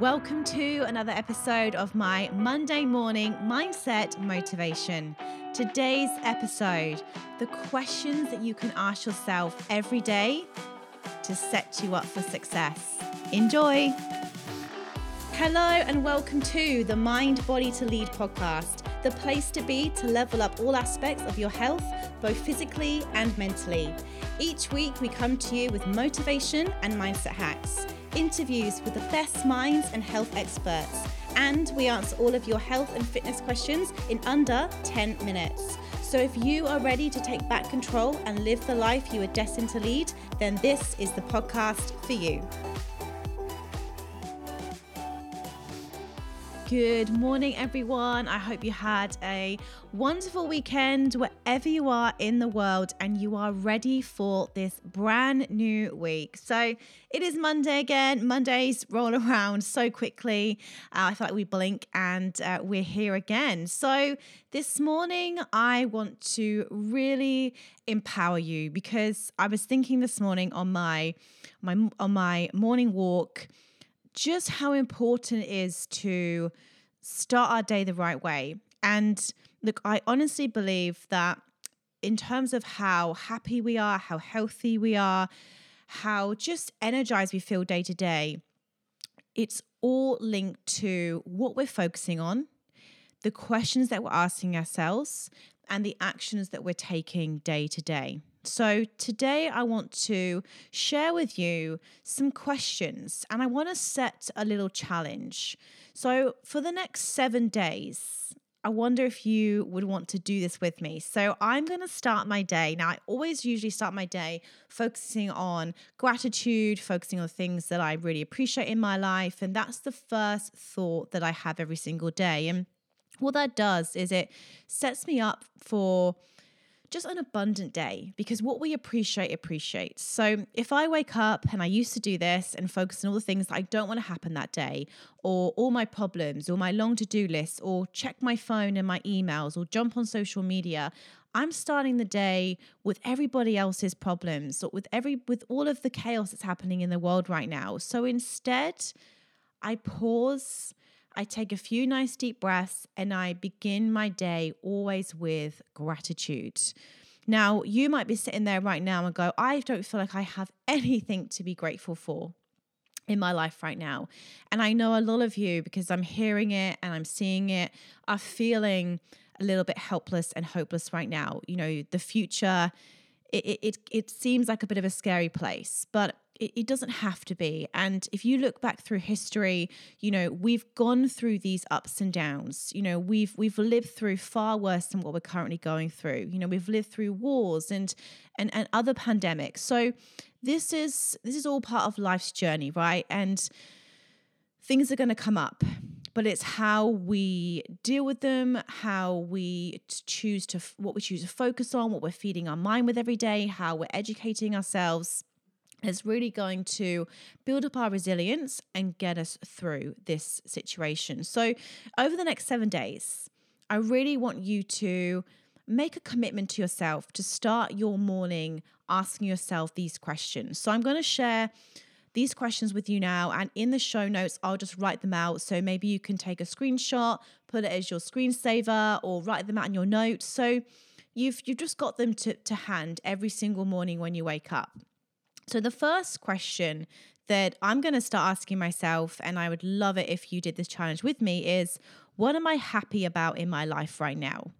Welcome to another episode of my Monday morning mindset motivation. Today's episode the questions that you can ask yourself every day to set you up for success. Enjoy. Hello, and welcome to the Mind Body to Lead podcast, the place to be to level up all aspects of your health, both physically and mentally. Each week, we come to you with motivation and mindset hacks interviews with the best minds and health experts. And we answer all of your health and fitness questions in under 10 minutes. So if you are ready to take back control and live the life you are destined to lead, then this is the podcast for you. Good morning, everyone. I hope you had a wonderful weekend wherever you are in the world and you are ready for this brand new week. So, it is Monday again. Mondays roll around so quickly. Uh, I feel like we blink and uh, we're here again. So, this morning, I want to really empower you because I was thinking this morning on my, my on my morning walk just how important it is to start our day the right way. And look, I honestly believe that in terms of how happy we are, how healthy we are, how just energized we feel day to day, it's all linked to what we're focusing on, the questions that we're asking ourselves, and the actions that we're taking day to day. So, today I want to share with you some questions and I want to set a little challenge. So, for the next seven days, I wonder if you would want to do this with me. So, I'm going to start my day. Now, I always usually start my day focusing on gratitude, focusing on things that I really appreciate in my life. And that's the first thought that I have every single day. And what that does is it sets me up for just an abundant day because what we appreciate appreciates. So if I wake up and I used to do this and focus on all the things that I don't want to happen that day, or all my problems, or my long to do list, or check my phone and my emails, or jump on social media, I'm starting the day with everybody else's problems, or with every with all of the chaos that's happening in the world right now. So instead, I pause I take a few nice deep breaths and I begin my day always with gratitude. Now, you might be sitting there right now and go, I don't feel like I have anything to be grateful for in my life right now. And I know a lot of you, because I'm hearing it and I'm seeing it, are feeling a little bit helpless and hopeless right now. You know, the future, it, it, it seems like a bit of a scary place, but it, it doesn't have to be. And if you look back through history, you know, we've gone through these ups and downs. You know, we've we've lived through far worse than what we're currently going through. You know, we've lived through wars and and, and other pandemics. So this is this is all part of life's journey, right? And things are going to come up but it's how we deal with them, how we choose to what we choose to focus on, what we're feeding our mind with every day, how we're educating ourselves is really going to build up our resilience and get us through this situation. So, over the next seven days, I really want you to make a commitment to yourself to start your morning asking yourself these questions. So, I'm going to share these questions with you now, and in the show notes, I'll just write them out. So, maybe you can take a screenshot, put it as your screensaver, or write them out in your notes. So, you've you've just got them to, to hand every single morning when you wake up. So, the first question that I'm going to start asking myself, and I would love it if you did this challenge with me, is what am I happy about in my life right now?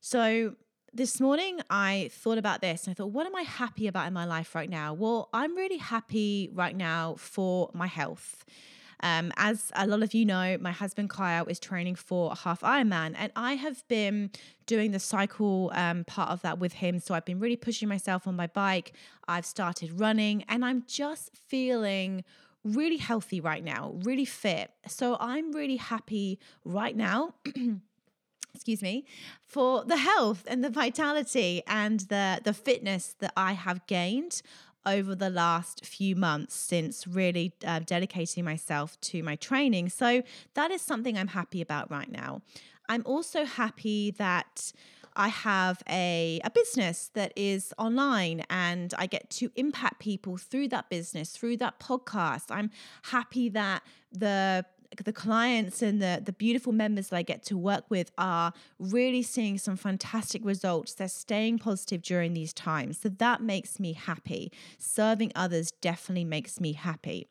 So, this morning I thought about this and I thought, what am I happy about in my life right now? Well, I'm really happy right now for my health. Um, as a lot of you know, my husband Kyle is training for a half Ironman, and I have been doing the cycle um, part of that with him. So I've been really pushing myself on my bike. I've started running, and I'm just feeling really healthy right now, really fit. So I'm really happy right now. excuse me for the health and the vitality and the the fitness that I have gained over the last few months since really uh, dedicating myself to my training. So that is something I'm happy about right now. I'm also happy that I have a, a business that is online and I get to impact people through that business, through that podcast. I'm happy that the the clients and the the beautiful members that I get to work with are really seeing some fantastic results. They're staying positive during these times. So that makes me happy. Serving others definitely makes me happy.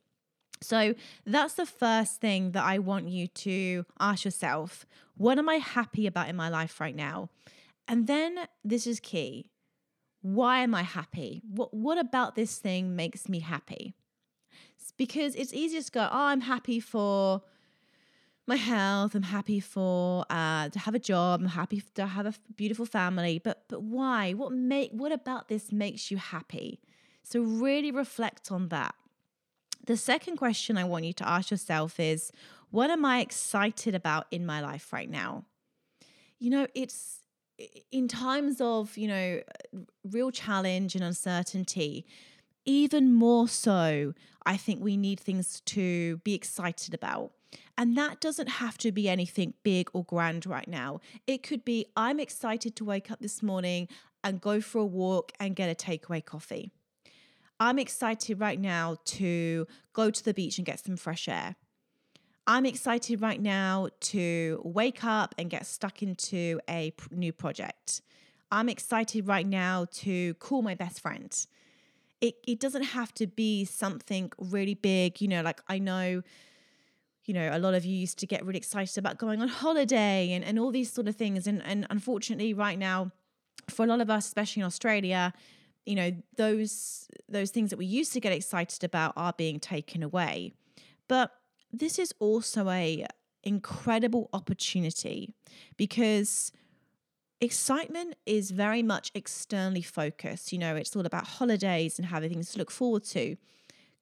So that's the first thing that I want you to ask yourself. What am I happy about in my life right now? And then this is key. Why am I happy? What what about this thing makes me happy? because it's easier to go, oh, I'm happy for my health. I'm happy for uh, to have a job. I'm happy to have a beautiful family. But but why? What make what about this makes you happy? So really reflect on that. The second question I want you to ask yourself is, what am I excited about in my life right now? You know, it's in times of you know real challenge and uncertainty even more so, I think we need things to be excited about. And that doesn't have to be anything big or grand right now. It could be I'm excited to wake up this morning and go for a walk and get a takeaway coffee. I'm excited right now to go to the beach and get some fresh air. I'm excited right now to wake up and get stuck into a new project. I'm excited right now to call my best friend it, it doesn't have to be something really big. You know, like I know, you know, a lot of you used to get really excited about going on holiday and, and all these sort of things. And, and unfortunately, right now, for a lot of us, especially in Australia, you know, those those things that we used to get excited about are being taken away. But this is also a incredible opportunity because excitement is very much externally focused. You know, it's all about holidays and having things to look forward to.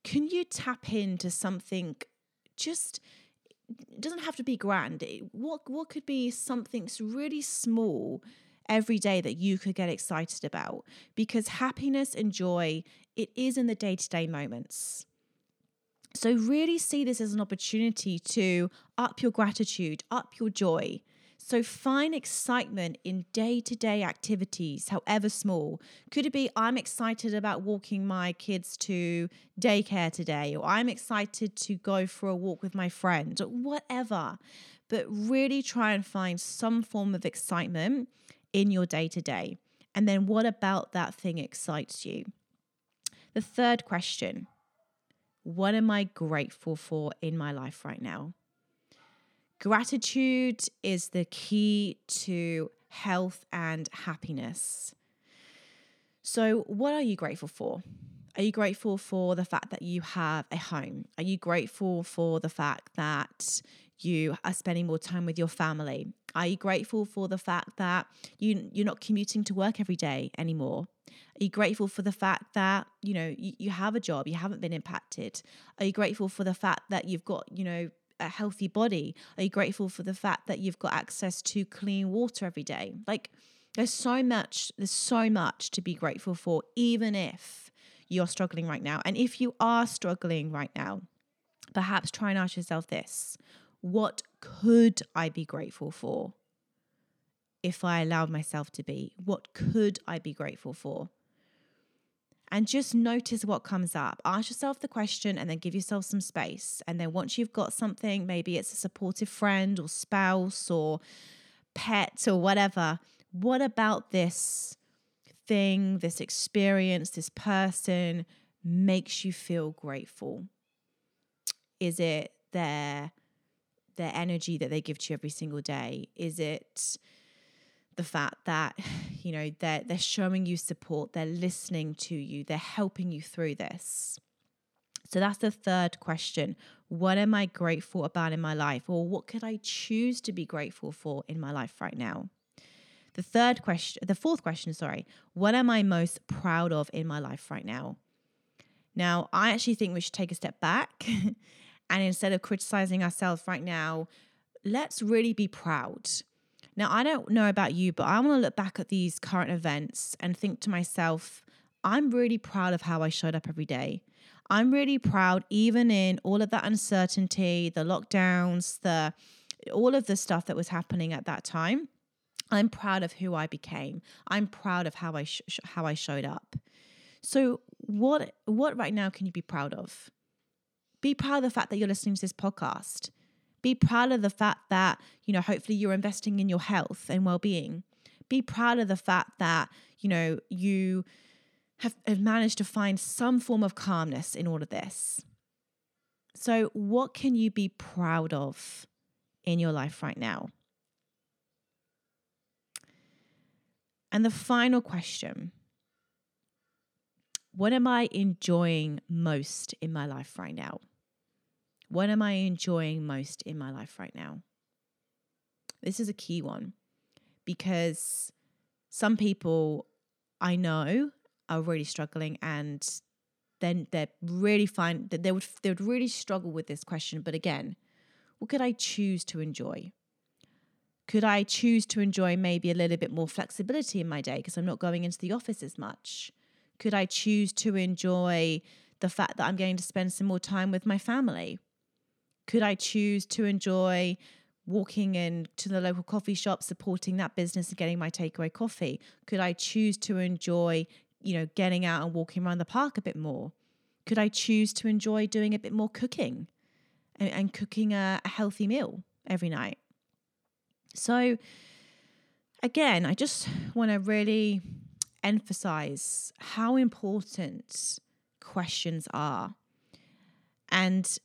Can you tap into something just it doesn't have to be grand. What what could be something really small every day that you could get excited about? Because happiness and joy, it is in the day-to-day moments. So really see this as an opportunity to up your gratitude, up your joy, so find excitement in day to day activities, however small. Could it be I'm excited about walking my kids to daycare today, or I'm excited to go for a walk with my friend, or whatever. But really try and find some form of excitement in your day to day. And then what about that thing excites you? The third question What am I grateful for in my life right now? Gratitude is the key to health and happiness. So, what are you grateful for? Are you grateful for the fact that you have a home? Are you grateful for the fact that you are spending more time with your family? Are you grateful for the fact that you you're not commuting to work every day anymore? Are you grateful for the fact that you know you, you have a job, you haven't been impacted? Are you grateful for the fact that you've got you know a healthy body? Are you grateful for the fact that you've got access to clean water every day? Like, there's so much, there's so much to be grateful for, even if you're struggling right now. And if you are struggling right now, perhaps try and ask yourself this What could I be grateful for if I allowed myself to be? What could I be grateful for? And just notice what comes up. Ask yourself the question and then give yourself some space. And then once you've got something, maybe it's a supportive friend or spouse or pet or whatever, what about this thing, this experience, this person makes you feel grateful? Is it their their energy that they give to you every single day? Is it the fact that you know they're they're showing you support they're listening to you they're helping you through this. So that's the third question. What am i grateful about in my life? Or what could i choose to be grateful for in my life right now? The third question the fourth question sorry. What am i most proud of in my life right now? Now i actually think we should take a step back and instead of criticizing ourselves right now let's really be proud now, I don't know about you, but I want to look back at these current events and think to myself, I'm really proud of how I showed up every day. I'm really proud, even in all of that uncertainty, the lockdowns, the all of the stuff that was happening at that time. I'm proud of who I became. I'm proud of how I sh- how I showed up. So what what right now can you be proud of? Be proud of the fact that you're listening to this podcast. Be proud of the fact that, you know, hopefully you're investing in your health and well-being. Be proud of the fact that, you know, you have, have managed to find some form of calmness in all of this. So, what can you be proud of in your life right now? And the final question What am I enjoying most in my life right now? What am I enjoying most in my life right now? This is a key one because some people I know are really struggling and then they're really fine that they would they would really struggle with this question but again what could i choose to enjoy? Could i choose to enjoy maybe a little bit more flexibility in my day because i'm not going into the office as much? Could i choose to enjoy the fact that i'm going to spend some more time with my family could i choose to enjoy walking in to the local coffee shop supporting that business and getting my takeaway coffee could i choose to enjoy you know, getting out and walking around the park a bit more? Could I choose to enjoy doing a bit more cooking and, and cooking a, a healthy meal every night? So, again, I just want to really emphasize how important questions are. And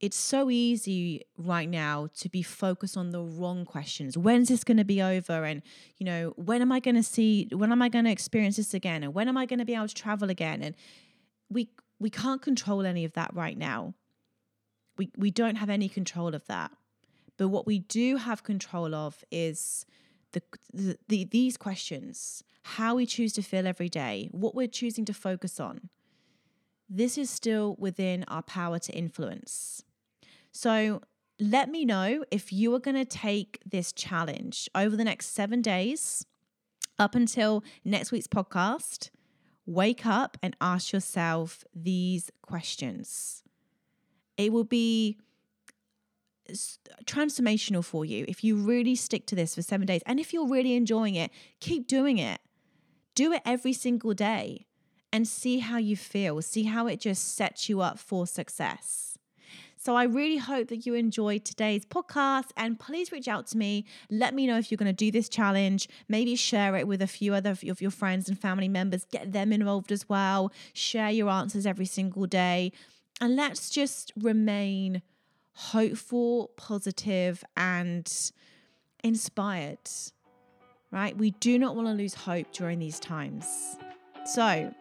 it's so easy right now to be focused on the wrong questions. When's this going to be over? And, you know, when am I going to see, when am I going to experience this again? And when am I going to be able to travel again? And we, we can't control any of that right now. We, we don't have any control of that. But what we do have control of is the, the, the these questions how we choose to feel every day, what we're choosing to focus on. This is still within our power to influence. So let me know if you are going to take this challenge over the next seven days up until next week's podcast. Wake up and ask yourself these questions. It will be transformational for you if you really stick to this for seven days. And if you're really enjoying it, keep doing it. Do it every single day and see how you feel. See how it just sets you up for success. So I really hope that you enjoyed today's podcast and please reach out to me. Let me know if you're going to do this challenge. Maybe share it with a few other of your friends and family members. Get them involved as well. Share your answers every single day. And let's just remain hopeful, positive, and inspired, right? We do not want to lose hope during these times. So,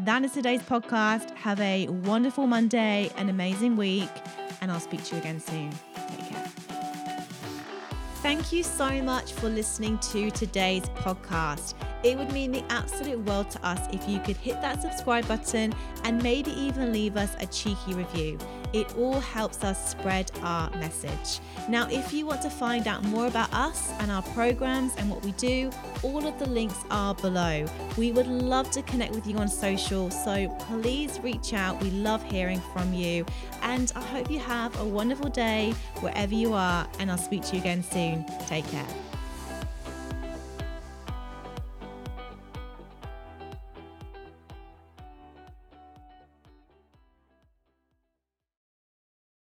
that is today's podcast. Have a wonderful Monday, an amazing week, and I'll speak to you again soon. Take care. Thank you so much for listening to today's podcast. It would mean the absolute world to us if you could hit that subscribe button and maybe even leave us a cheeky review. It all helps us spread our message. Now, if you want to find out more about us and our programs and what we do, all of the links are below. We would love to connect with you on social, so please reach out. We love hearing from you. And I hope you have a wonderful day wherever you are, and I'll speak to you again soon. Take care.